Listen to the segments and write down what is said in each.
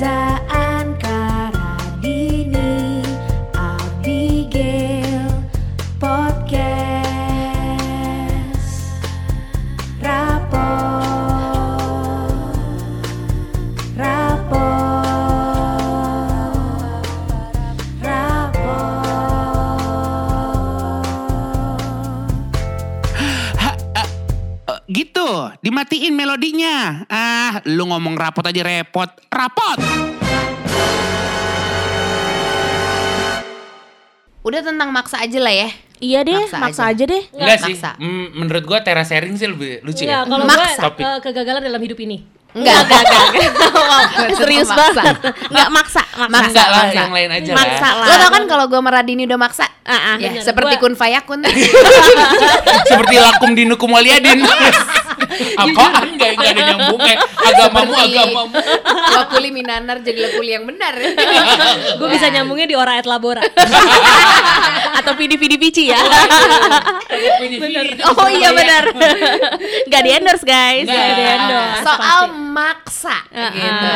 Reza rapot aja repot. Rapot! Udah tentang maksa aja lah ya. Iya deh, Maksa maksa, aja. aja. deh. Enggak sih. maksa. Mm, menurut gua terasering sih lebih lucu Enggak, ya. kalau Maksa. gue Topik. kegagalan dalam hidup ini. Enggak, enggak, enggak. Serius banget. Enggak maksa, maksa. Maksa. Enggak lah, maksa. yang lain aja Maksa lah. lah. Lo tau kan kalau gue meradini udah maksa? Ah, ah. Ya, Bener, seperti gua- kun fayakun. Seperti lakum dinukum waliadin. Apaan enggak enggak ada nyambungnya. Agamamu Seperti- agamamu. Wakuli minanar jadi lekuli yang benar. Gue bisa nyambungnya di ora et labora. Atau vidi-vidi pici ya. Oh iya benar. Enggak di endorse guys. Nggak Nggak di endorse. Soal maksa gitu.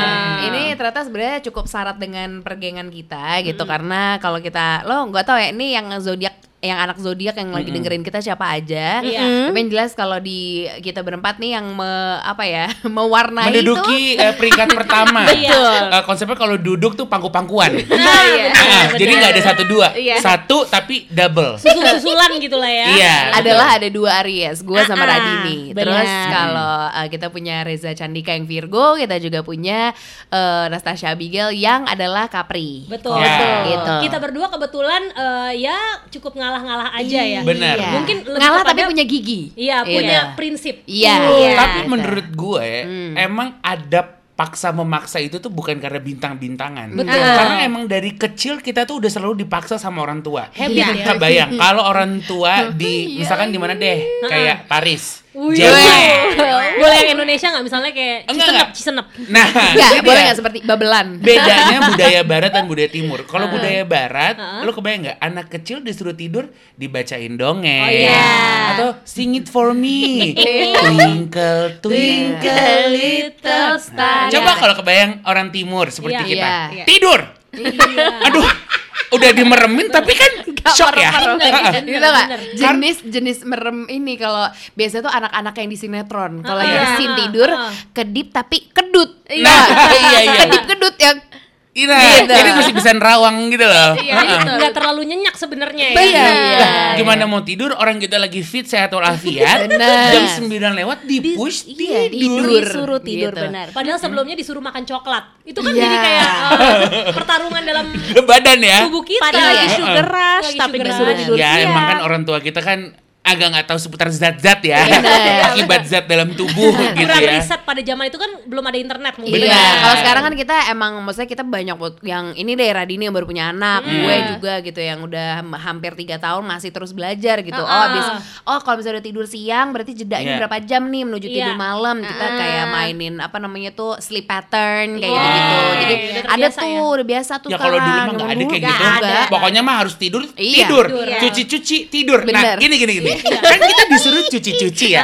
Ini ternyata sebenarnya cukup syarat dengan pergengan kita gitu karena kalau kita lo nggak tahu ya ini yang zodiak yang anak zodiak yang lagi dengerin kita siapa aja. Iya. Tapi yang jelas kalau di kita berempat nih yang me, apa ya mewarnai itu Menduduki eh, peringkat pertama. Betul. Eh, konsepnya kalau duduk tuh pangku-pangkuan. Nah, iya. Ah, jadi nggak ada satu dua, Iya. satu tapi double. Susul-susulan gitu lah ya. Iya. adalah ada dua Aries, gue sama Ah, ah, Radini. Terus kalau uh, kita punya Reza Candika yang Virgo, kita juga punya uh, Nastasia Abigail yang adalah Capri. Betul. Ya. betul. Gitu. Kita berdua kebetulan eh, ya cukup ngalah-ngalah aja ya. Benar. Iya. Mungkin lebih ngalah kepada- tapi punya gigi. Iya, Gitu. punya prinsip. Iya. Iya. iya. Tapi menurut gue Hmm. emang ada paksa memaksa itu tuh bukan karena bintang-bintangan. Betul. Karena emang dari kecil kita tuh udah selalu dipaksa sama orang tua. Habit Iya. ya. Nah, bayang kalau orang tua di misalkan di mana deh kayak Paris, Jewe. Boleh yang Indonesia nggak misalnya kayak cisenep, enggak. cisenep. Nah, Enggak, ini boleh nggak seperti babelan? bedanya budaya barat dan budaya timur. Kalau budaya barat, lo kebayang nggak anak kecil disuruh tidur dibacain dongeng, Oh, iya. atau sing it for me, twinkle twinkle little star. Coba kalau kebayang orang timur seperti Iya. kita, Iya. tidur. Aduh, udah dimeremin tapi kan shock ya. Gitu nggak? bener. Jenis jenis merem ini kalau biasanya tuh anak-anak yang di sinetron. Kalau lagi Iya. scene tidur, kedip tapi kedut. Nah, iya iya. Kedip kedut yang Iya, Gitu. jadi masih bisa nerawang gitu loh. Jadi Heeh. nggak terlalu nyenyak sebenarnya ya. Iya. Lah, gimana mau tidur orang kita lagi fit sehat walafiat jam 9 lewat di push iya, tidur. tidur. Disuruh tidur Gitu. benar. Padahal sebelumnya disuruh makan coklat. Itu kan Iya. jadi kayak eh, pertarungan dalam Badan ya. tubuh kita. Padahal lagi Iya. sugar rush tapi disuruh tidur ya emang kan orang tua kita kan agak nggak tahu seputar zat-zat ya Bener. akibat zat dalam tubuh gitu kurang ya. riset pada zaman itu kan belum ada internet mungkin. Iya, Benar. kalau sekarang kan kita emang maksudnya kita banyak yang ini deh Radini yang baru punya anak, gue juga gitu yang udah hampir tiga tahun masih terus belajar gitu. Oh, Ah. habis oh kalau misalnya udah tidur siang berarti jedanya Iya. berapa jam nih menuju Iya. tidur malam. Kita kayak mainin apa namanya tuh sleep pattern kayak Iya. gitu-gitu. Jadi Udah ada tuh ya. udah biasa tuh Ya kalau dulu mah nggak ada kayak gitu. ada. Pokoknya mah harus tidur, Iya. tidur. Cuci-cuci, tidur. Nah, gini gini gini. Kan kita disuruh cuci-cuci ya.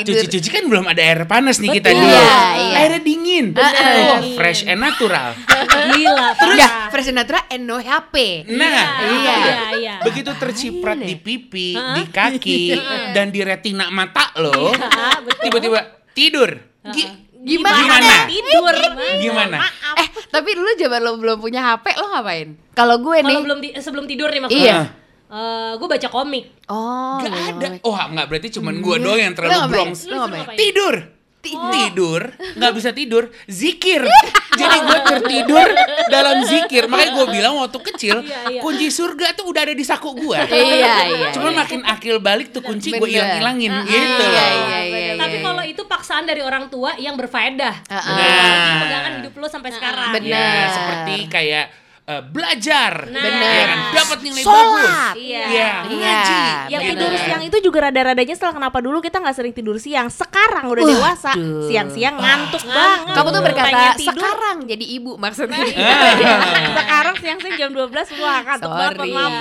Cuci-cuci kan belum ada air panas nih kita dulu. Iya, iya. Airnya dingin. Oh, fresh and natural. Gila. Udah, parah. Fresh and Natural and no HP. Nah, Iya, iya, iya. begitu terciprat di pipi, di kaki, dan di retina mata lo, Iya, tiba-tiba tidur. Gi- Gimana? Gimana? Tidur. Gimana? Eh, tapi dulu zaman lo belum punya HP, lo ngapain? Kalau gue nih Kalau belum sebelum tidur nih maksudnya. Iya. Eh, gue baca komik. Oh, Gak iya, ada. iya. Oh, nggak berarti cuman gua doang yang Lo terlalu ngapain? bronx. Lo? Tidur. Tidur, nggak bisa tidur, zikir. Jadi gue tertidur dalam zikir. Makanya gue bilang waktu kecil, Iya, iya. kunci surga tuh udah ada di saku gue. Iya, iya. Cuman makin akil balik tuh kunci gue Bener. hilang-hilangin Ah, gitu iya, loh. iya, iya, Tapi iya. kalau itu paksaan dari orang tua yang berfaedah. Ah, ah. Itu Nah. pegangan hidup lo sampai sekarang. bener. Ya, seperti kayak eh, belajar, Nah. ya kan? dapat nilai Sholat. bagus, Iya. ya, ngaji, Yang Bener. tidur siang itu juga rada-radanya setelah kenapa dulu kita nggak sering tidur siang. Sekarang udah dewasa, siang-siang ngantuk banget. Kamu tuh berkata sekarang jadi ibu maksudnya. Sekarang siang-siang jam 12 wah banget Sorry. maaf.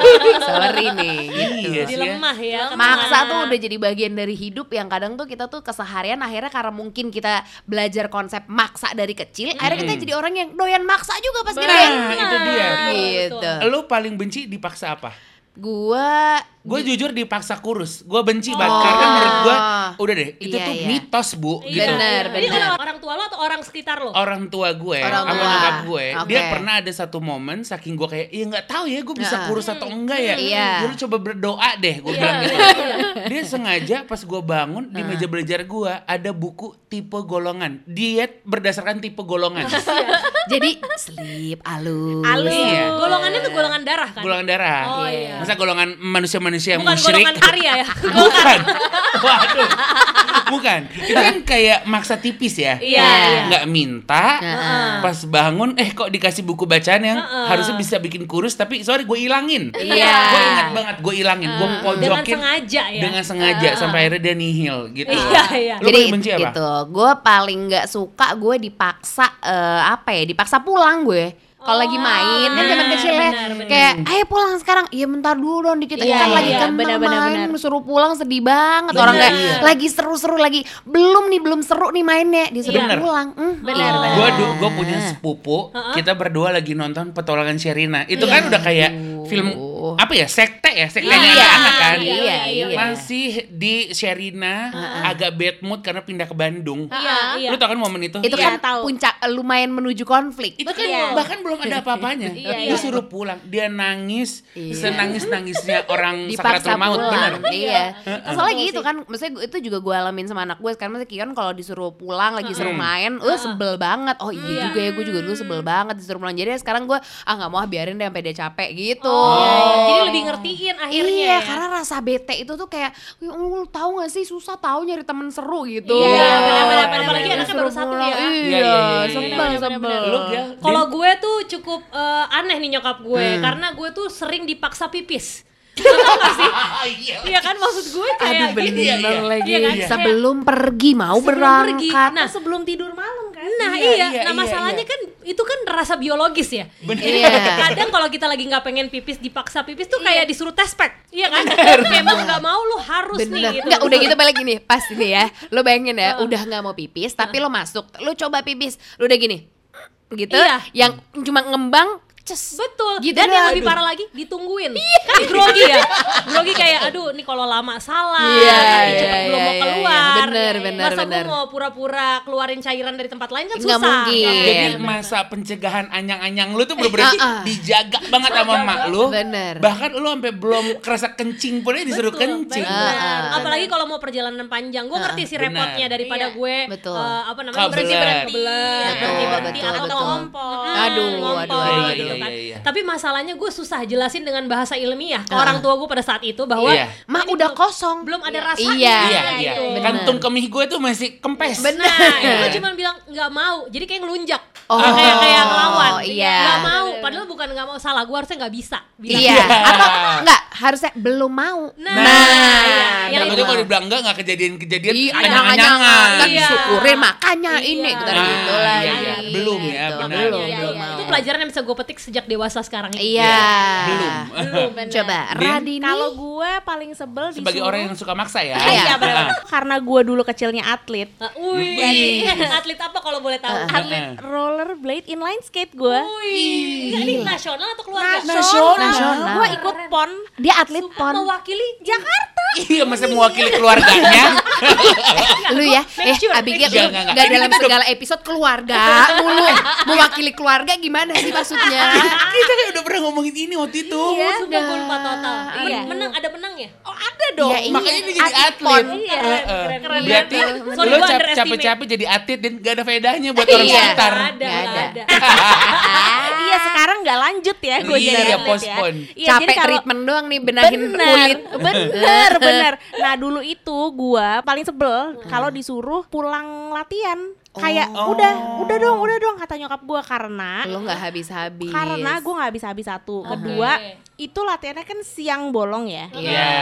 Sorry nih. Gitu. Iya sih ya. Dilemah ya. Maksa tuh udah jadi bagian dari hidup yang kadang tuh kita tuh keseharian akhirnya karena mungkin kita belajar konsep maksa dari kecil, akhirnya kita jadi orang yang doyan maksa juga pas gede. Nah, itu dia. Gitu. Lu paling benci dipaksa apa? Gua Gue jujur dipaksa kurus. Gue benci banget Oh. karena menurut gue udah deh, itu Iya, tuh iya. mitos, Bu, Iya, gitu. Bener, Jadi bener. kalau orang tua lo atau orang sekitar lo? Orang tua gue, Orang sama tua. nyokap gue, dia Oke. pernah ada satu momen saking gue kayak, iya nggak tahu ya gue bisa Nah. kurus atau enggak ya. Iya. Dulu coba berdoa deh, gue bilang gitu. Dia sengaja pas gue bangun di meja belajar gue ada buku tipe golongan, diet berdasarkan tipe golongan, jadi sleep alus. Alus. Iya. Golongannya tuh golongan darah kan? golongan darah. Oh, iya. Masa golongan manusia-manusia yang Bukan musyrik? golongan Arya ya. Bukan. Waduh. Bukan. Itu kan kayak maksa tipis ya. Iya, iya. Nggak minta. Heeh. Pas bangun eh kok dikasih buku bacaan yang harusnya bisa bikin kurus tapi sorry gue ilangin. Iya. Gue ingat banget gue ilangin. Gue pojokin Dengan sengaja ya. Dengan sengaja sampai akhirnya dia nihil gitu. Iya, iya. Lu paling benci apa? gitu gue paling nggak suka gue dipaksa eh, apa ya dipaksa pulang gue kalau lagi main kan zaman benar, kecil ya kayak ayo pulang sekarang iya bentar dulu dong dikit Iya, kan lagi iya, kan benar, benar, main benar. suruh pulang sedih banget Benar, orang kayak iya. lagi seru-seru lagi belum nih belum seru nih mainnya disuruh Benar. pulang Hmm, Benar, iya. benar. Gue gue punya sepupu, kita berdua lagi nonton petualangan Sherina. Itu kan udah kayak film apa ya sekte ya sektenya Iya, anak kan. iya, iya. Masih di Sherina agak bad mood karena pindah ke Bandung. Iya, iya. Lu tau kan momen itu? itu Iya, kan tahu. puncak eh, lumayan menuju konflik itu kan Iya. bahkan belum ada apa-apanya. Iya, Disuruh pulang, dia nangis Iya. senangis nangisnya orang dipaksa sakratul maut, benar. iya soalnya gitu kan maksudnya itu juga gue alamin sama anak gue sekarang maksudnya kan kalau disuruh pulang lagi suruh main uh sebel banget oh iya juga ya gue juga dulu sebel banget disuruh pulang jadi sekarang gue ah nggak mau ah, biarin deh sampai dia capek gitu Oh, iya, iya. Jadi lebih ngertiin akhirnya Iya, ya. karena rasa bete itu tuh kayak, "Wih, lu tahu gak sih susah tahu nyari temen seru gitu. Iya, benar-benar, Apalagi benar-benar. anaknya baru satu ya. Iya, Iya, iya, iya, sebel, iya. sebel. Ya, Kalau gue tuh cukup eh, aneh nih nyokap gue Hmm. karena gue tuh sering dipaksa pipis. Iya. Iya kan maksud gue kayak Aduh gini. Iya, iya. lagi. Iya kan? Sebelum pergi mau Sebelum pergi. berangkat. Nah, sebelum tidur malam. Nah Iya, iya, iya, nah iya, masalahnya iya. kan itu kan rasa biologis ya. Bener. Iya. Kadang kalau kita lagi nggak pengen pipis dipaksa pipis tuh kayak disuruh test pack, iya kan? Mau nggak mau lu harus Bener. nih gitu. Nggak, udah gitu balik gini. Pas ini ya. Lo bayangin ya, udah nggak mau pipis, tapi lo masuk. Lo coba pipis. Lo udah gini. Gitu. Iya. Yang cuma ngembang. Ces. Betul. Gitu Dan yang lebih parah lagi ditungguin. Kan grogi ya. Grogi kayak aduh nih kalau lama salah, Iya, cepet iya, belum mau iya, iya. keluar. Bener, bener, Masa bener. gue mau pura-pura keluarin cairan dari tempat lain kan Nggak susah. mungkin. Nggak Jadi masa pencegahan anyang-anyang lu tuh bener-bener Ah, ah. dijaga banget sama mak lu. Bener. Bahkan lu sampai belum kerasa kencing pun aja disuruh Betul, kencing. bener. Ah, ah. Apalagi kalau mau perjalanan panjang, gue ngerti sih bener. repotnya daripada Iya. gue Betul. eh, apa namanya berhenti berhenti, berhenti berhenti atau ngompol, Aduh, ngompol aduh, aduh, gitu aduh. Kan. Iya, iya, iya. Tapi masalahnya gue susah jelasin dengan bahasa ilmiah ke Ah. orang tua gue pada saat itu bahwa Iya. Mak ini udah belum- kosong. belum ada Iya. rasanya. Iya, Iya, gitu. iya. Kantung kemih gue tuh masih kempes. Bener. Nah, gue cuma bilang nggak mau, jadi kayak ngelunjak, Oh. kayak kayak ngelawan, Iya. nggak mau. Padahal bukan nggak mau salah, gue harusnya nggak bisa. Bilang. Iya. Atau enggak, harusnya belum mau. Nah, Nah, iya. Yang takutnya itu- kalau dibilang enggak enggak kejadian-kejadian Iya, anyang-anyangan. Kan Iya. syukurin makanya ini Iya. gitu Ah, gitu iya, lagi. iya. Belum ya, Gitu. benar. Belum, Iya, belum iya. mau. Itu pelajaran yang bisa gue petik sejak dewasa sekarang ini. Iya. Belum. Belum. Coba Din? Radini. Kalau gue paling sebel Sebagai orang yang suka maksa ya. Iya, benar. karena gue dulu kecilnya atlet. Uh, wih, atlet apa kalau boleh tahu? Atlet. Rollerblade inline skate gue. Wih, ini nasional atau keluarga? Nasional. Nasional. Gue ikut pon Dia atlet Sumpah pon. mewakili Jakarta. Iya, masa mewakili keluarganya. Lu ya, eh Abigail lu Nggak, dalam Ini segala episode keluarga mulu. Mewakili keluarga gimana sih maksudnya? Kita kan udah pernah ngomongin ini waktu itu. Iya, sumpah gue lupa total. Iya. Menang, ada menangnya. Oh ada dong. Iya, ini Makanya dia jadi atlet. Iya. Keren, keren. Berarti Iya, lu capek-capek jadi atlet dan gak ada faedahnya buat orang Iya. sekitar. Ada. ada. iya sekarang nggak lanjut ya gue Iya, jadi iya, atlet postpone. ya. Iya, Capek jadi kalau- treatment doang nih benahin bener, kulit. bener, bener. Nah dulu itu gua paling sebel kalau disuruh pulang latihan. Kayak Oh. udah, udah dong, udah dong kata nyokap gua karena Lo nggak habis-habis. karena gue nggak habis habis satu kedua itu latihannya kan siang bolong ya. Iya.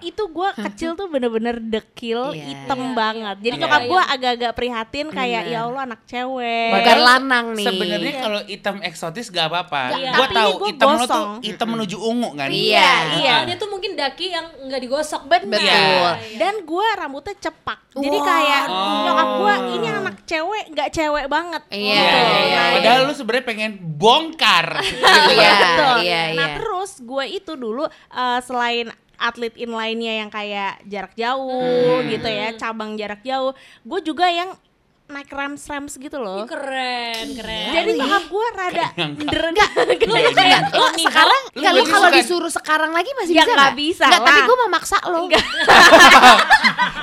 Itu gue kecil tuh bener-bener dekil, Iya. hitam banget. Jadi Iya. nyokap gue agak-agak prihatin kayak ya Allah anak cewek. Bukan lanang nih. Sebenarnya kalau hitam eksotis gak apa-apa. Iya. Gua Tapi tahu hitam lo tuh gosong. hitam menuju ungu kan. Iya. Iya. Dia tuh mungkin daki yang nggak digosok. Betul. Iya. Dan gue rambutnya cepak. Jadi Wah. kayak Oh. nyokap gue ini anak cewek nggak cewek banget. Iya, Iya, iya, iya. iya. Padahal lu sebenarnya pengen bongkar. Iya, Betul. iya, Nah iya. terus gue itu dulu eh, selain atlet inline-nya yang kayak jarak jauh Hmm. gitu ya, cabang jarak jauh, gue juga yang naik rams rams gitu loh. Ih, keren, keren. Jadi nyokap gue rada nyangka. nderen. lu kayak sekarang Lu kalau kalau disuruh sekarang lagi masih Ya, bisa nggak bisa Nggak, tapi gue mau maksa lo.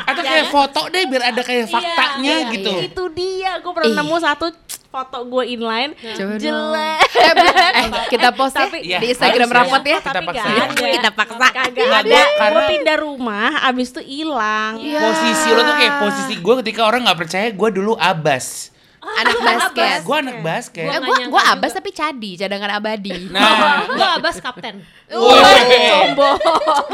Atau kayak foto deh biar ada kayak faktanya iya, gitu. iya. itu dia, gue pernah nemu satu foto gue inline Coba dong. jelek. Eh, eh, kita post ya Tapi- Iya, di Instagram harus ya. rapot ya. Kita paksa ya. Kita paksa. Kagak ada. Gue pindah rumah, abis itu hilang. Iya. Posisi lo tuh kayak posisi gue ketika orang nggak percaya gue dulu abas. Anak basket. Gue anak basket. Eh, Gua gue nggak gue nyangka abas juga. tapi cadi, cadangan abadi. Nah, Gua abas kapten. Sombong.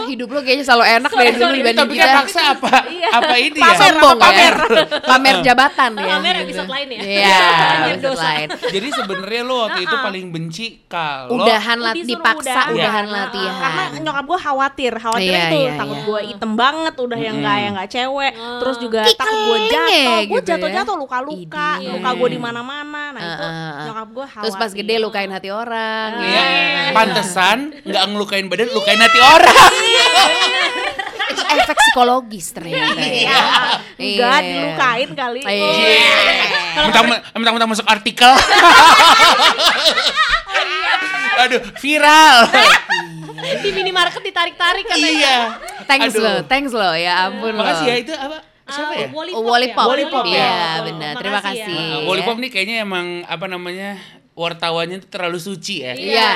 Hidup lo kayaknya selalu enak dari dulu dibanding tapi kita. kan paksa apa? Apa ini ya? Pamer, sombong pamer. Pamer jabatan ya. Pamer gitu. episode lain ya. Iya, Pamer episode lain. Jadi sebenarnya lo waktu itu paling benci kalau Udahan lat Disuruh dipaksa udahan. udahan Iya. latihan. Karena nyokap gue khawatir, khawatir Iya, itu iya, takut iya. gue item banget, udah yang nggak yang nggak cewek, terus juga takut gue ya, jatuh, gue gitu jatuh ya. jatuh luka-luka. Luka gue di mana-mana, nah itu nyokap gue khawatir. Terus pas gede lukain hati orang. Iya, ya. pantesan nggak ngelukain badan, lukain hati orang. Itu efek psikologis ternyata. Iya, enggak Iya. dilukain kali. Iya. Mentang- Mentang-mentang masuk artikel. Aduh, viral. Di minimarket ditarik-tarik katanya. iya. Thanks Aduh. lo, thanks lo ya ampun lo. Makasih ya itu apa? Siapa ya? Wally Oh, Wally Pop. Wally Pop, ya? Iya, benar. Terima ya. kasih. Nah, Wally Pop nih kayaknya emang apa namanya wartawannya itu terlalu suci ya. Iya.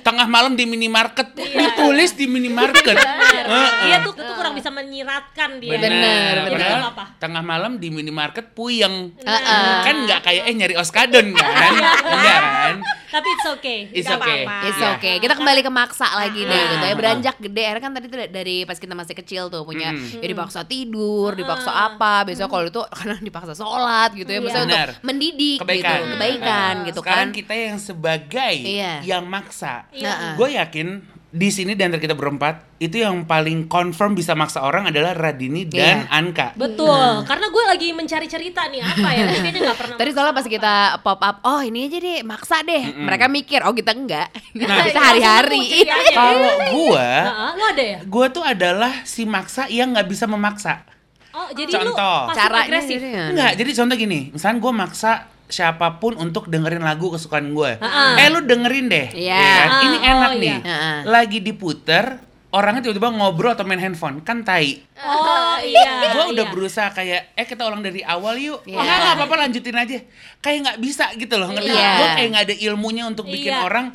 Tengah malam di minimarket, ditulis di minimarket. Heeh. Dia tuh, tuh kurang bisa menyiratkan dia. Bener, Benar. apa-apa. tengah malam di minimarket puyeng. Heeh. Kan nggak kayak eh nyari oskadon kan? Enggak kan? Tapi it's okay. It's Nggak okay. apa-apa. It's Iya. okay. Kita kembali ke maksa lagi deh gitu ya. Beranjak gede. Akhirnya kan tadi tuh dari pas kita masih kecil tuh punya Mm. ya dipaksa tidur, dipaksa apa. Biasanya kalau itu karena dipaksa sholat gitu ya. Maksudnya untuk mendidik Kebaikan. gitu. Kebaikan gitu Sekarang kan. kita yang sebagai Iya. yang maksa. Iya. Gue yakin di sini di antara kita berempat itu yang paling confirm bisa maksa orang adalah Radini dan Iya. Anka. Betul, karena gue lagi mencari cerita nih apa ya, gue kayaknya nggak pernah. Tadi soalnya pas kita pop up, oh ini aja deh maksa deh. Mereka mikir, oh kita enggak. Nah, kita hari-hari. Kalau gue, Heeh, lo ada ya? gue tuh adalah si maksa yang nggak bisa memaksa. Oh, jadi lu Contoh. pasif Caranya agresif. jadi ya. Enggak, jadi contoh gini, misalnya gue maksa siapa pun untuk dengerin lagu kesukaan gue. Heeh. Eh lu dengerin deh. Iya. ya kan? Ah, Ini oh, enak iya. nih. Heeh. Lagi diputer, orangnya tiba-tiba ngobrol atau main handphone. Kan tai. Oh iya. gue udah iya. berusaha kayak, eh kita ulang dari awal yuk. Iya. Oh enggak, enggak apa-apa lanjutin aja. Kayak nggak bisa gitu loh, ngerti? Iya. Gue kayak nggak ada ilmunya untuk bikin Iya. orang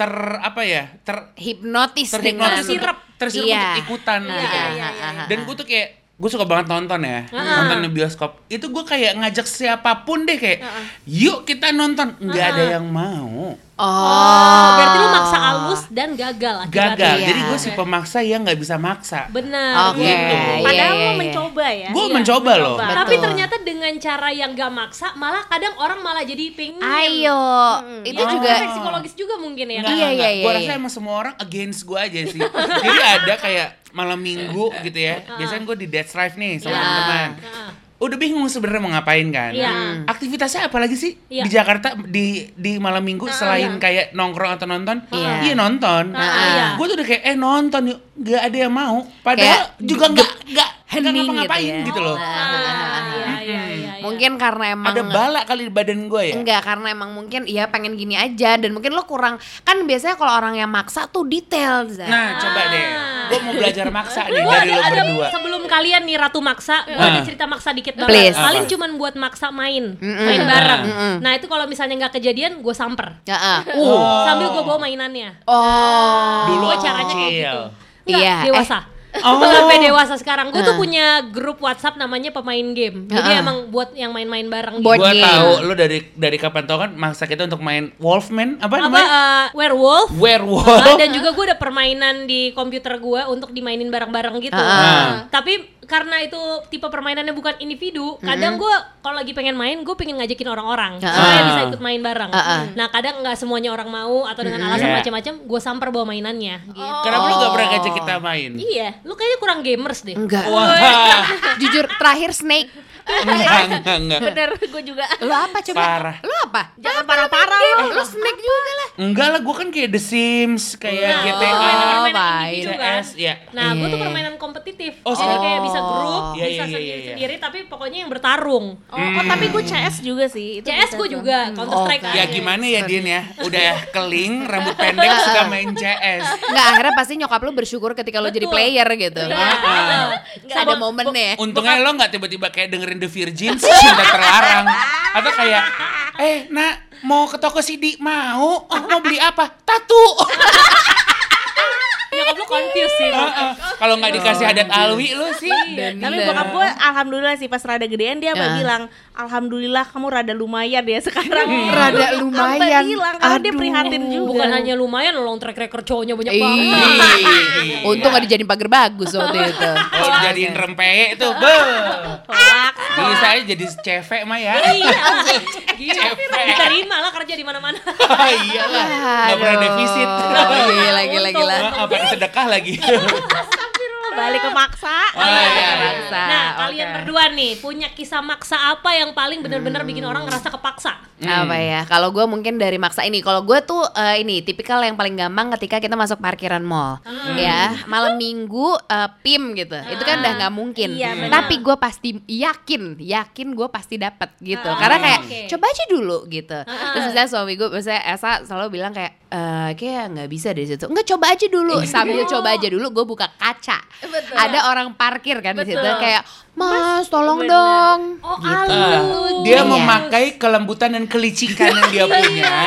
ter apa ya ter Hipnotis terhipnotis tersirup Iya. untuk ikutan Iya, gitu. iya, iya, iya. Dan gue tuh kayak gue suka banget nonton ya, nonton di bioskop. Itu gue kayak ngajak siapa pun deh kayak, yuk kita nonton. Nggak ada yang mau. Oh, berarti lu maksa halus dan gagal akibatnya. Gagal. Iya. Jadi gue si pemaksa yang nggak bisa maksa. Benar. Oke. Gitu. Iya, Padahal iya, lo iya. mencoba ya. Gue Iya, mencoba loh. mencoba. Tapi Betul. ternyata dengan cara yang gak maksa, malah kadang orang malah jadi pengen. Ayo, itu Itu juga efek psikologis juga mungkin ya. Enggak, Iya, enggak. iya, Gue iya, rasa iya. emang semua orang against gue aja sih. Jadi ada kayak malam minggu gitu ya. Biasanya gue di dead drive nih sama Iya. teman-teman. Udah bingung sebenarnya mau ngapain kan. Iya. Aktivitasnya apa lagi sih Iya. di Jakarta di di malam minggu selain kayak nongkrong atau nonton? Iya. Iya nonton. Ah, iya. Gue tuh udah kayak eh nonton yuk. Gak ada yang mau. Padahal Kayak juga nggak nggak nggak hening ngapa-ngapain gitu ya. gitu loh. Ah, iya, iya, iya, iya. Mungkin karena emang Ada bala kali di badan gue ya. Enggak, karena emang mungkin ya pengen gini aja dan mungkin lo kurang kan biasanya kalau orang yang maksa tuh detail. Zah. Nah, coba deh. Gue mau belajar maksa nih Gua dari ada, lo ada berdua. sebelum kalian nih Ratu Maksa, gua ada Ah. cerita maksa dikit Please. banget. Paling Apa? cuman buat maksa main, main bareng. Nah itu kalau misalnya nggak kejadian, gue samper. Heeh. Uh, sambil gue bawa mainannya. Oh. Dulu Gua waktu caranya kayak kecil. gitu. Enggak, Iya, dewasa. Oh. Sampai dewasa sekarang. Gue tuh Heeh. punya grup WhatsApp namanya pemain game. Jadi Heeh. emang buat yang main-main bareng Board Gua game. tahu lu dari dari kapan tau kan maksa kita untuk main Wolfman apa Apa namanya? eh, werewolf? Werewolf. Ah, dan juga gue ada permainan di komputer gue untuk dimainin bareng-bareng gitu. Ah. Tapi karena itu tipe permainannya bukan individu, kadang gue kalau lagi pengen main, gue pengen ngajakin orang-orang Ah. supaya bisa ikut main bareng. Ah. Nah kadang nggak semuanya orang mau atau dengan alasan Iya. macam-macam, gue samper bawa mainannya. Gitu. Kenapa lu gak pernah ngajak kita main? Iya, lu kayaknya kurang gamers deh. Enggak. Wah, Jujur terakhir Snake. Enggak, enggak, enggak. Bener, gue juga. Lu apa coba? Parah. Lu apa? Jangan parah-parah Eh, lu. lu Snake juga lah. Enggak lah, gue kan kayak The Sims, kayak Nah, GTA, permainan-permainan baik. kan. CS, ya. Nah, gue tuh Iya. permainan kompetitif. Oh, Jadi oh. kayak bisa grup, Iya, bisa iya, iya, sendiri-sendiri, tapi pokoknya yang bertarung. Oh, oh, tapi gue CS juga sih. Itu CS gue juga, Counter Strike. Oh, Ya gimana ya Din ya, udah keling, rambut pendek, suka main CS. Enggak, akhirnya pasti nyokap lu bersyukur ketika lu jadi player gitu. Nggak ada momennya. Untungnya lo nggak tiba-tiba kayak dengerin The Virgins, cinta terlarang. Atau kayak, eh nak mau ke toko CD, mau? Oh, mau beli apa? Tatu. Nyokap lu confused sih. Heeh. Kalau nggak dikasih adat alwi lo sih. Tapi bokap gue alhamdulillah sih pas rada gedean dia Ya. bilang alhamdulillah kamu rada lumayan ya sekarang. Rada lumayan. Bilang karena dia prihatin juga. Bukan hanya lumayan, long track record cowoknya banyak banget. Untung gak dijadiin pagar bagus waktu itu. Kalau jadiin rempeyek tuh, be. Bisa aja jadi cewek mah ya. Iya, gila. Cepet. Diterima lah kerja di mana-mana. Oh iyalah, nggak pernah defisit. Gila, gila, gila. Heeh, pakai sedekah lagi. Balik ke maksa. Oh, iya. Maksa, Nah, oke. kalian berdua nih punya kisah maksa apa yang paling benar-benar bikin orang ngerasa kepaksa? Apa ya? Kalau gue mungkin dari maksa ini. Kalau gue tuh eh, ini tipikal yang paling gampang ketika kita masuk parkiran mall, ya malam minggu eh, pim gitu. Itu kan udah nggak mungkin. Iya, benar. Tapi gue pasti yakin, yakin gue pasti dapat gitu. Karena kayak oke. coba aja dulu gitu. Terus misalnya suami gue, misalnya Esa selalu bilang kayak eh kayak nggak bisa di situ. Enggak coba aja dulu. Sambil coba aja dulu, gue buka kaca. Ada orang parkir kan di situ Betul. kayak Mas, tolong dong. Oh, Gitu. alu. Dia Iya. memakai kelembutan dan kelicikan yang dia punya iya,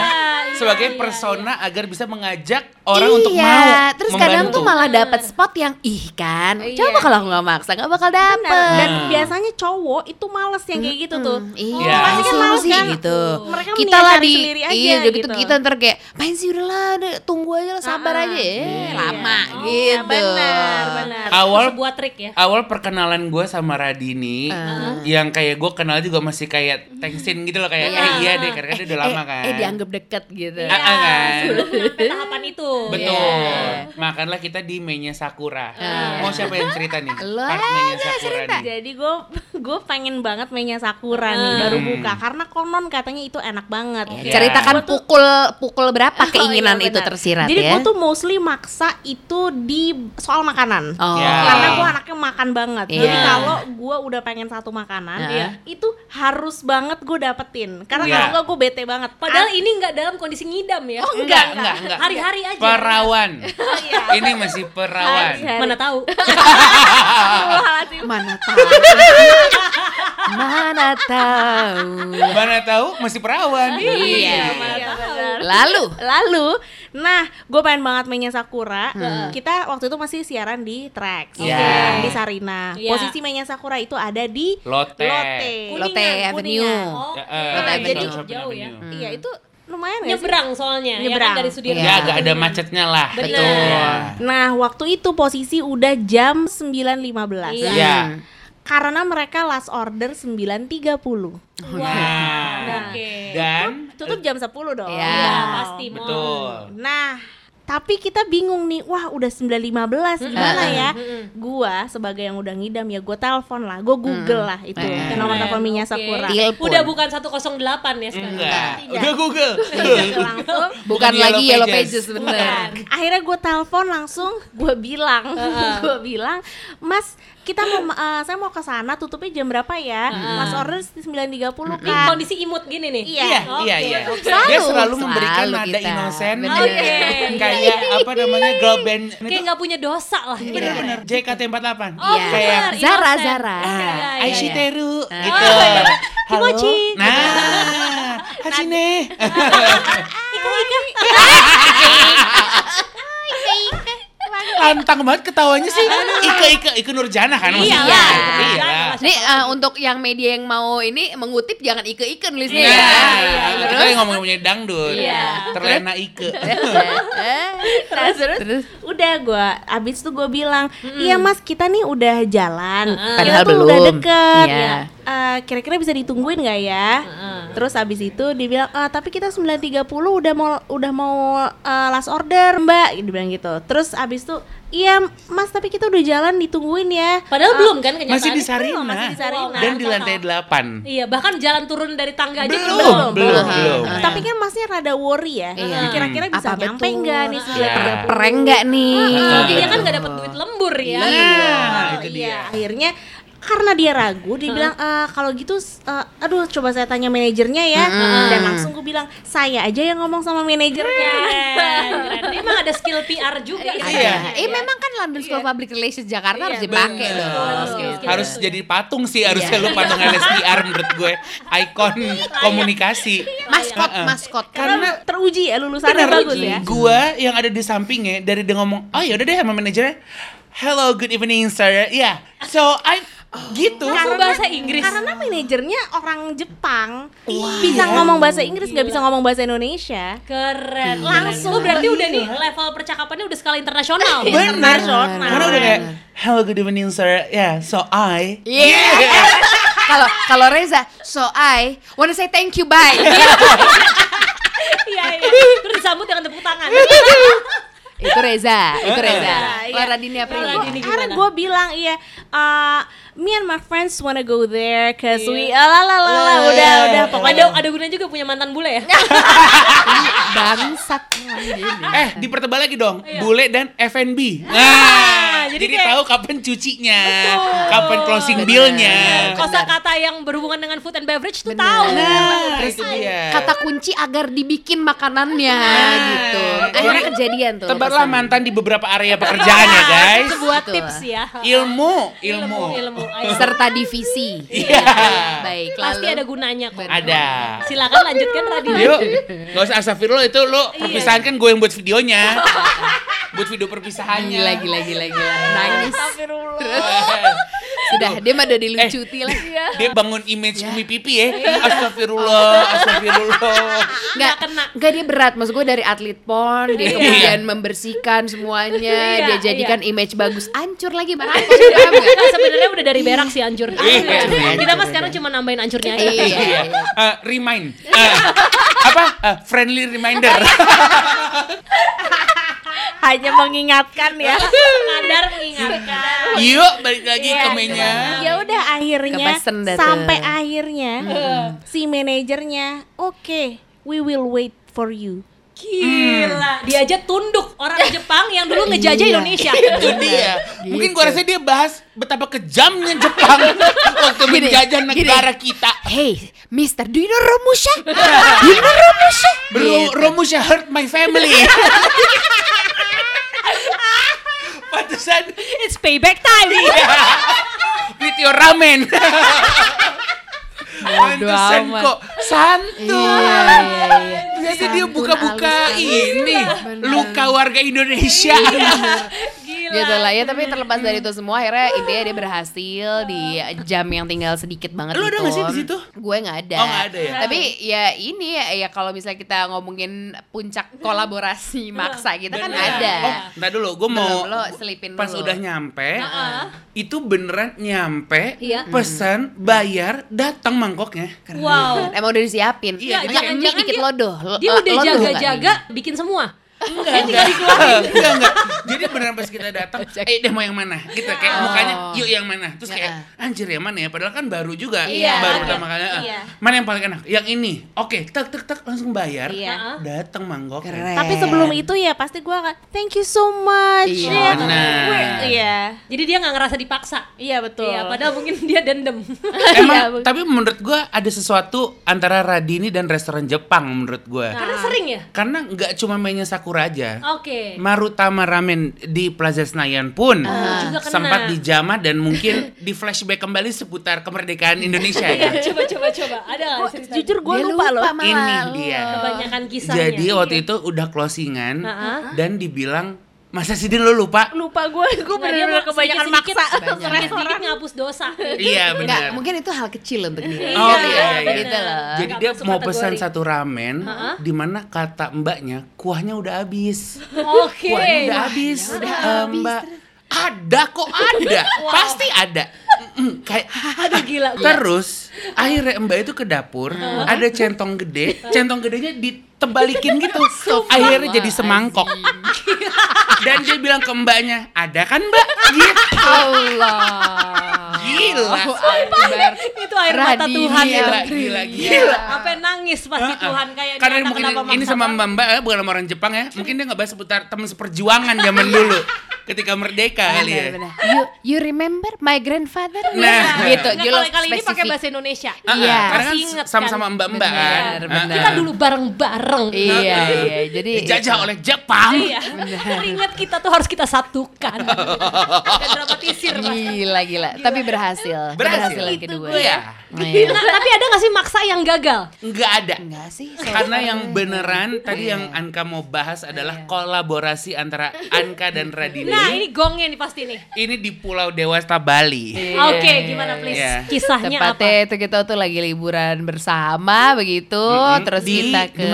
sebagai iya, persona agar bisa mengajak orang iya. untuk mau Terus kadang membantu. tuh malah dapat spot yang ih kan. Iya. Coba kalau aku nggak maksa nggak bakal Benar. dapet. Dan biasanya cowok itu males yang kayak gitu tuh. Iya, Iya. pasti kan males kan gitu. Mereka kita lah di sendiri aja iya udah gitu, gitu. kita ntar kayak main sih udahlah deh, tunggu aja lah sabar Ah, aja eh, lama Oh, gitu. Benar, benar. awal Sebuah trik ya. awal perkenalan gue sama Radini Ah. yang kayak gue kenal juga masih kayak thanksin gitu loh kayak Iya. eh iya deh karena dia udah lama eh, kan Eh dianggap deket gitu. Ah, ah, kan. Sebelum sampai tahapan itu. Betul Iya. makanlah kita di mainnya Sakura Ah. mau siapa yang cerita nih Lo part aja mainnya Sakura nih Jadi gue gue pengen banget mainnya Sakura nih Hmm. baru buka karena konon katanya itu enak banget. Iya. Ceritakan Gua tuh- pukul pukul berapa Oh, keinginan iya, itu tersirat Jadi ya. gue tuh mostly maksa itu di soal makanan. Oh. Ya. Karena gue anaknya makan banget. Jadi Iya. kalau gue udah pengen satu makanan, Iya. ya, itu harus banget gue dapetin. Karena Iya. kalau enggak gue bete banget. Padahal ini nggak dalam kondisi ngidam ya. enggak enggak enggak Hari-hari aja. Perawan ini masih perawan. Mana tahu. Mana tahu. Mana tahu. mana tahu masih perawan Iya. Iya, benar. Lalu Lalu, nah, gue pengen banget mainnya Sakura. Kita waktu itu masih siaran di Trax, Iya. Oke, di Sarina. Iya. Posisi mainnya Sakura itu ada di Lotte. Lotte. Lotte Avenue. Kuningan. Oh, Lotte Avenue. Shopping Jauh ya. Avenue. Iya, itu lumayan gak sih? nyebrang soalnya ya Nyebrang. kan dari Sudirman. Ya agak ada macetnya lah. Benar. Betul. Nah, waktu itu posisi udah jam 9.15. Iya. Ya. Karena mereka last order 9.30. Nah, Oke. dan Tutup jam 10 dong. Iya. Ya, pasti mau. betul. Nah, tapi kita bingung nih, wah udah 9.15 gimana ya? Gua sebagai yang udah ngidam ya gue telepon lah, gue google lah itu Eh. nomor telepon Minya. Sakura. Telepon. Udah bukan 108 ya sekarang. Enggak. Tidak. Udah Google. langsung bukan Bukan lagi Yellow Pages. Pages bener. akhirnya gue telepon langsung gue bilang gue bilang mas kita mau eh, saya mau ke sana tutupnya jam berapa ya mas order 9.30 Ini kan kondisi imut gini nih. Iya. Iya, Oke. iya, iya. Selalu, Dia selalu memberikan selalu nada inosen. Oke. Kayak apa namanya girl band. Kayak nggak punya dosa lah. Bener-bener. JKT48. Oh, Iya. Kayak Zara. Zara. Iya, iya, Ah, iya. Aishiteru Ah. gitu. Oh, iya. Halo. Kimochi. Nah, Hachine. lantang banget ketawanya sih. Ike Ike Ike Nurjana kan maksudnya. Iyalah, Iya. Nurjana. Nih eh, untuk yang media yang mau ini mengutip jangan ike-ike nulisnya Iya, ya. kita Terus lagi ngomongin dangdut. Iya. Terlena Ike. terus terus udah gue abis itu gue bilang iya mas kita nih udah jalan kita Padahal tuh udah belum. deket Iya. ya. Eh, kira-kira bisa ditungguin nggak ya terus abis itu dia bilang "Eh, tapi kita 9.30 udah mau udah mau eh, last order mbak dia bilang gitu terus abis itu iya mas tapi kita udah jalan ditungguin ya Padahal belum kan kenyataannya. Masih di Sarina. masih di Sarina. Dan di lantai 8. Iya, bahkan jalan turun dari tangga aja Belum, belum. belum, Belum. belum. Tapi kan masnya rada worry ya Iya. kira-kira bisa Apa nyampe betul? nggak nih Iya. 9.30 Prank nggak nih? Iya, dia Gitu. kan nggak dapat duit lembur ya. Nah, itu Iya, dia. akhirnya karena dia ragu, dia bilang "Eh, kalau gitu, eh, aduh coba saya tanya manajernya ya. Dan langsung gue bilang saya aja yang ngomong sama manajernya. Dia emang ada skill PR juga. Ada. Iya. Eh memang kan London School of Public Relations Jakarta harus dipakai dong. Skill-skill Harus jadi patung sih harusnya lu patung LSPR menurut gue. Ikon komunikasi. Maskot, maskot. Karena teruji ya lulusannya Bener, bagus ya. Gua yang ada di sampingnya dari dia ngomong, oh yaudah deh sama manajernya. Hello, good evening, sir. Yeah, so I gitu. Langsung bahasa Inggris. Karena manajernya orang Jepang, bisa ngomong bahasa Inggris, nggak bisa ngomong bahasa Indonesia. Keren. Langsung. Langsung. berarti udah nih level percakapannya udah skala internasional. Benar. Internasional. Karena udah kayak, hello, good evening, sir. Yeah, so I. Iya. Kalau kalau Reza, so I wanna say thank you bye. Iya, iya. Terus disambut dengan tepuk tangan. itu Reza, itu Reza. Iya. Kalau Radini apa Karena gue bilang iya, uh, me and my friends wanna go there, cause we, ah, lah lah lah lah, udah udah pokoknya Ada ada gunanya juga punya mantan bule ya. Bangsat. Eh, dipertebal lagi dong. Iya. Bule dan F&B. Nah, jadi jadi, kayak- tahu kapan cucinya, kapan closing billnya. Kosa kata yang berhubungan dengan food and beverage tuh tahu. Nah, itu dia. Kata kunci agar dibikin makanannya gitu. Akhirnya kejadian tuh. Tebarlah mantan di beberapa area pekerjaan ya, guys. Sebuah Betul. tips ya. Ilmu, ilmu. ilmu. Ayo. serta divisi. Iya. Baik, Pasti lalu ada gunanya kok. Ada. Silakan lanjutkan Radini. Yuk, gak usah astagfirullah itu lo Iya. perpisahan kan gue yang buat videonya. buat video perpisahannya. gila gila gila gila. Nangis. Eh, Sudah dia mah udah dilucuti lah. Dia bangun image Umi Pipi ya. Astagfirullah, astagfirullah. Enggak kena. Enggak dia berat. Maksud gue dari atlet pon, dia kemudian membersihkan semuanya, Iya, dia jadikan image bagus. Hancur lagi marah. Nah, sebenarnya udah dari berak sih hancur. Iya, iya, Kita mah sekarang cuma nambahin hancurnya aja. Iya. Iya. Eh, remind. Eh, apa? Eh, friendly reminder. hanya mengingatkan ya. Kadar mengingatkan. Yuk, balik lagi ke menya. ya udah akhirnya sampai akhirnya si manajernya oke we will wait for you Gila, dia aja tunduk orang Jepang yang dulu ngejajah Iya. Indonesia. Itu dia. Mungkin gua rasa dia bahas betapa kejamnya Jepang waktu Gini, menjajah gini. negara kita. Hey, Mister, do you know Romusha? do you know Romusha? Bro, Romusha hurt my family. Pantesan It's payback time. with your ramen. Pantesan kok santuy. Iya, iya, iya. Biasa dia Santun buka-buka ini luka warga Indonesia. Gitu lah ya tapi terlepas dari itu semua akhirnya intinya dia berhasil di jam yang tinggal sedikit banget Lu ada itu nggak sih di situ? gue nggak ada Oh, nggak ada ya? tapi ya ini ya, ya kalau misalnya kita ngomongin puncak kolaborasi maksa gitu kan Bener. ada Oh, entar dulu, gue mau Belum, lo selipin pas dulu. udah nyampe, itu beneran nyampe, Iya. pesan, bayar, datang mangkoknya. Wow. emang udah disiapin Iya, jadi jangan jangan-jangan dikit dia- lodoh Dia udah jaga-jaga bikin semua. Enggak, enggak, enggak, enggak. Jadi beneran pas kita datang, eh deh mau yang mana? Gitu kayak Oh. mukanya, yuk yang mana? Terus kayak, anjir yang mana ya? Padahal kan baru juga, Iya. baru pertama kali. ah. Iya. Mana yang paling enak? Yang ini. Oke, tek tek tek langsung bayar. Iya. Datang mangkok. Keren. tapi sebelum itu ya pasti gue akan thank you so much Iya, ya. benar. Gue- iya Jadi dia nggak ngerasa dipaksa. iya betul Iya, padahal mungkin dia dendam. Emang, tapi menurut gua ada sesuatu antara Radini dan restoran Jepang menurut gua. Karena sering ya. Karena nggak cuma mainnya Sakura aja. Oke. Marutama Ramen di Plaza Senayan pun juga kena. sempat dijamah dan mungkin di flashback kembali seputar kemerdekaan Indonesia ya. coba coba coba. Ada nggak cerita? jujur gue Dia lupa, loh malah. Ini dia. Kebanyakan kisahnya. Jadi waktu itu udah closingan Ha-ha. dan dibilang Masa sih lo lupa? lupa gue gue Nah, bener-bener kebanyakan sedikit-sedikit- maksa sedikit-sedikit ngapus dosa. iya benar. mungkin itu hal kecil untuk dia. Oh iya iya. Gitu loh. Jadi Nggak dia mau kategori. pesan satu ramen, di mana kata mbaknya kuahnya udah habis. Oke. Kuahnya udah habis. Eh, Mbak, ada kok ada, pasti ada. Mm, Kayak Aduh gila. Terus akhirnya Mbak itu ke dapur, ada centong gede, centong gedenya ditebalikin gitu. akhirnya jadi semangkok. Dan dia bilang ke mbaknya, ada kan mbak? Gitu. Allah. Gila. Akbar. Itu air mata Tuhan gila, itu. Gila, gila. Sampai nangis pasti Tuhan kayak Karena ini mungkin kenapa ini maksa sama mbak mbak, eh, bukan sama orang Jepang ya. Mungkin dia nggak bahas seputar teman seperjuangan zaman dulu, ketika merdeka kali ya. Benar. You, you remember my grandfather? Nah. gitu. Nah, kalau kali ini pakai bahasa Indonesia. Ah, ah, Iya. Karena kan Masih inget sama-sama kan? mbak-mbak kan. Benar, Ah, benar. Kita dulu bareng-bareng. Iya, iya. Jadi dijajah oleh Jepang. Iya. Ingat kita tuh harus kita satukan. Ada dramatisir Mas. Gila, gila. Tapi berhasil. Berhasil. yang kedua. Iya. Iya. Nah, tapi ada gak sih maksa yang gagal? Nggak ada. Enggak sih. Karena yang beneran tadi yang Anka mau bahas adalah kolaborasi antara Anka dan Radini. Nah, ini gongnya nih pasti nih. Ini di Pulau Dewata Bali. Oke, gimana please? Iya. Kisahnya Tepatnya apa? itu kita tuh lagi liburan bersama begitu, Mm-mm. terus Di- kita ke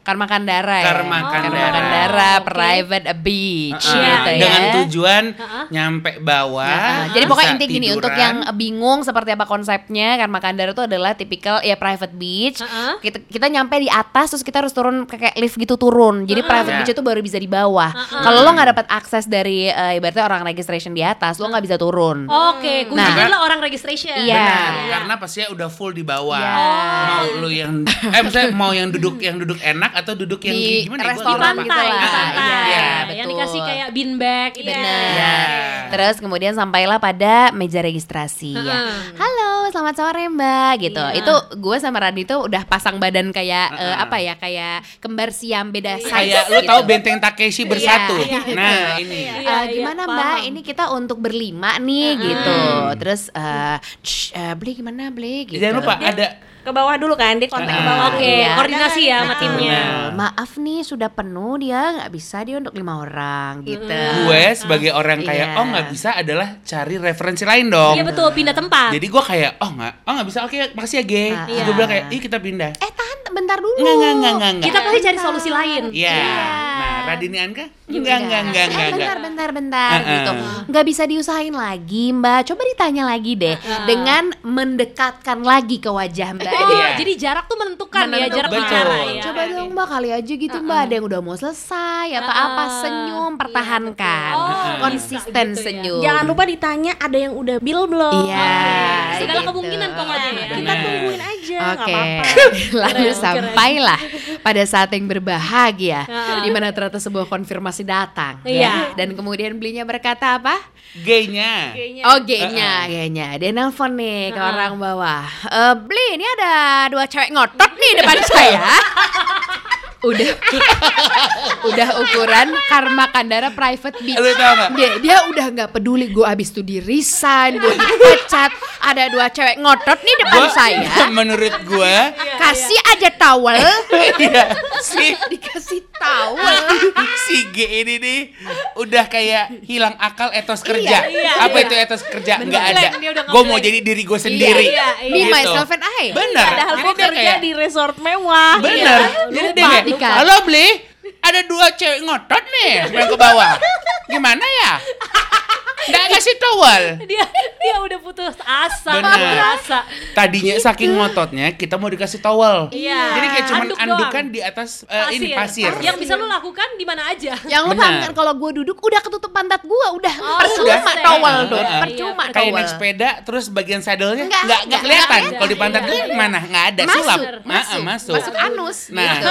Karma Kandara ya. Karma Oh, Kandara. Kandara, Oke. private beach Ah, gitu ya. Dengan tujuan nyampe bawah. Nah, jadi pokoknya inti gini tiduran. untuk yang bingung seperti apa konsepnya Karma Kandara itu adalah tipikal ya private beach. Heeh. Kita kita nyampe di atas terus kita harus turun kayak lift gitu turun. Jadi private Ya. beach itu baru bisa di bawah. Kalau lo nggak dapat akses dari eh, ibaratnya orang registration di atas, lo nggak bisa turun. Oke, kuncinya Nah. adalah orang registration. Iya. Benar, karena pastinya udah full di bawah. Iya. Mau lu yang eh misalnya mau yang duduk yang duduk enak atau duduk yang Di gimana ya? Restoran lupa. gitu pantai, lah. pantai. Iya, Yang betul. dikasih kayak bean bag. gitu. Benar. Iya. Terus kemudian sampailah pada meja registrasi ya. Halo, selamat sore Mbak gitu. Iya. Itu gue sama Randi tuh udah pasang badan kayak eh, apa ya? Kayak kembar siam beda size. Kayak lu gitu. tahu benteng Takeshi bersatu. Iya, Nah, ini. Eh, Iya, iya, gimana paham. Mbak? Ini kita untuk berlima nih gitu. Terus eh, "Shh, eh, beli gimana beli gitu. Jangan lupa ada ke bawah dulu kan dia kontak ke bawah Oke, Iya. koordinasi ya sama timnya. Benar. Maaf nih sudah penuh dia nggak bisa dia untuk lima orang gitu. gue sebagai orang kayak Iya. oh nggak bisa adalah cari referensi lain dong. Iya betul, pindah tempat. Jadi gue kayak oh nggak oh nggak bisa oke makasih ya Ge. Ah, Terus iya. gue bilang kayak ih kita pindah. Eh tahan bentar dulu. Enggak enggak enggak enggak. enggak. Kita pasti cari solusi lain. Iya. Nah, Radini Anka? Enggak enggak enggak Eh, enggak. bentar, bentar, bentar, Uh-uh. gitu. Nggak bisa diusahain lagi, Mbak. Coba ditanya lagi deh, dengan mendekatkan lagi ke wajah Mbak. Oh, Iya. jadi jarak tuh menentukan, ya, jarak Betul. bicara ya. Coba dong Mbak kali aja gitu Mbak, ada yang udah mau selesai atau apa senyum, pertahankan, betul. Oh, konsisten bisa gitu ya. senyum. jangan lupa ditanya ada yang udah bill belum Iya. Segala gitu. kemungkinan pokoknya ya. kita tungguin aja nggak apa-apa lalu Keren, sampailah pada saat yang berbahagia, di mana ternyata sebuah konfirmasi datang. Iya. ya. Dan kemudian belinya berkata apa? G-nya. Oh G-nya, G-nya. Dia nelpon nih ke orang bawah. Eh, beli, ini ada dua cewek ngotot nih depan saya. Udah udah ukuran Karma Kandara private beach. Nggak? Dia, dia udah nggak peduli gue abis itu di resign, gue dipecat. Ada dua cewek ngotot nih depan Gua- saya. menurut gue Kasih aja towel. iya, si Dikasih towel. si G ini nih udah kayak hilang akal etos kerja. iya, Apa iya. itu etos kerja? Enggak ada. Gue mau jadi diri gue sendiri. iya, iya. Me, Gitu. myself and I. Bener. padahal gue kerja kayak- di resort mewah Bener. Iya. Jadi dia halo beli, ada dua cewek ngotot nih yang ke bawah. Gimana ya? Nggak ngasih towel. Dia dia udah putus asa, asa. Tadinya saking ngototnya kita mau dikasih towel. Iya. Jadi kayak cuman Anduk andukan doang. di atas eh, ini pasir. Yang bisa lu lakukan di mana aja. Yang lu Benar. kan kalau gue duduk udah ketutup pantat gue udah Oh, percuma udah. towel Iya, tuh iya. percuma Iya, Kayak naik sepeda terus bagian saddle-nya Nggak nggak nggak kelihatan. Kalau di pantat Iya. gue mana nggak ada Masuk, sulap. masuk, Ah, ah, masuk. masuk anus Nah, gitu.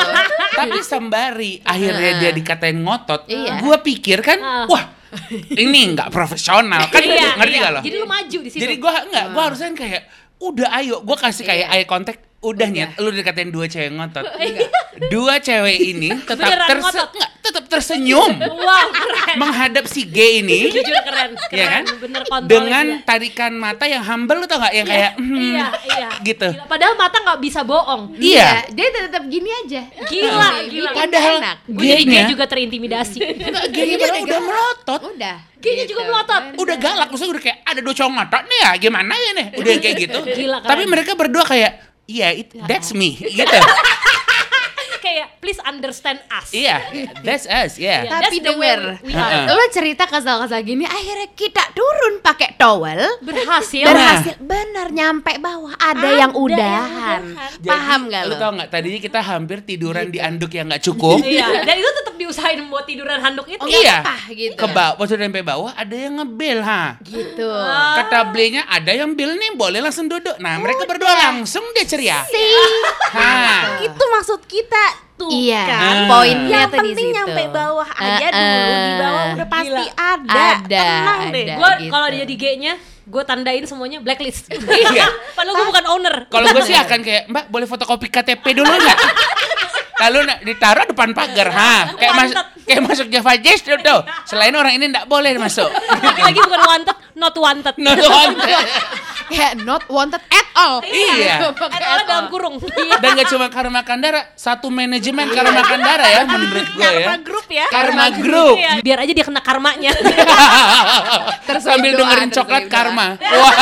tapi sembari akhirnya dia dikatain ngotot, Iya. gue pikir kan, Ah. wah ini nggak profesional kan, Iya, ngerti iya. gak lo? Jadi lu maju di situ. Jadi gue nggak, gue harusnya kayak udah ayo, gue kasih kayak eye contact, udah nyet, lu dikatain dua cewek ngotot, dua cewek ini tetap terse ngotot? nggak, tetap tersenyum. Wow, keren. menghadap si gay ini Jujur keren, keren. Iya kan? Bener dengan gila. tarikan mata yang humble lo tau gak yang kayak hmm, Iya, iya. gitu. Gila, Padahal mata nggak bisa bohong. Iya. dia tetap gini aja. Gila, gila. Padahal gaynya gay juga terintimidasi. Enggak, gaynya udah melotot. Udah. Gaynya juga melotot. Udah galak, maksudnya udah kayak ada dua cowok ngotot nih ya, gimana ya nih? Udah kayak gitu. Gila. Tapi mereka berdua kayak, iya, it- that's me, gitu. Kayak please understand us. Iya, that's us, Iya, ya. Tapi the way denger, we are. lo cerita kesal-kesal gini, akhirnya kita turun pakai towel. Berhasil. Berhasil bener nyampe bawah ada, yang Ada udahan. yang udahan. Paham gak Lu lo? tau gak, tadinya kita hampir tiduran di anduk yang gak cukup. Iya, dan itu tetap diusahain buat tiduran handuk itu. Oh, iya. apa gitu. Ke bawah, pas udah sampai bawah ada yang ngebel, ha. Gitu. Kata belinya ada yang bil nih, boleh langsung duduk. Nah, mereka berdua langsung dia ceria. Ha. Itu maksud kita tuh Iya, kan. poinnya Yang penting situ. nyampe bawah aja Eh, dulu, di bawah eh. udah pasti Gila. ada. Ada, Tenang deh. ada. Gue gitu. kalau dia di G-nya, gue tandain semuanya blacklist. Iya. Padahal gue bukan owner. Kalau gue sih akan kayak, Mbak boleh fotokopi KTP dulu nggak? Lalu ditaruh depan pagar, ha? Kayak masuk kayak masuk Java Jazz tuh, tuh. Selain orang ini nggak boleh masuk. Lagi-lagi bukan wanted, not wanted. No, Tuhan. Kayak not wanted at all. Iya. At dalam all. kurung. Dan gak cuma Karma Kandara, satu manajemen Karma Kandara ya menurut gue ya. Karma Group ya. Karma Group. Iya, biar aja dia kena karmanya. Terus Sambil dengerin coklat karma. Wah.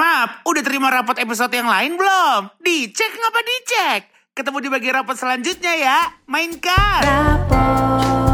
Maaf, udah terima rapot episode yang lain belum? Dicek ngapa dicek? Ketemu di bagian rapot selanjutnya ya. Mainkan. Rapor,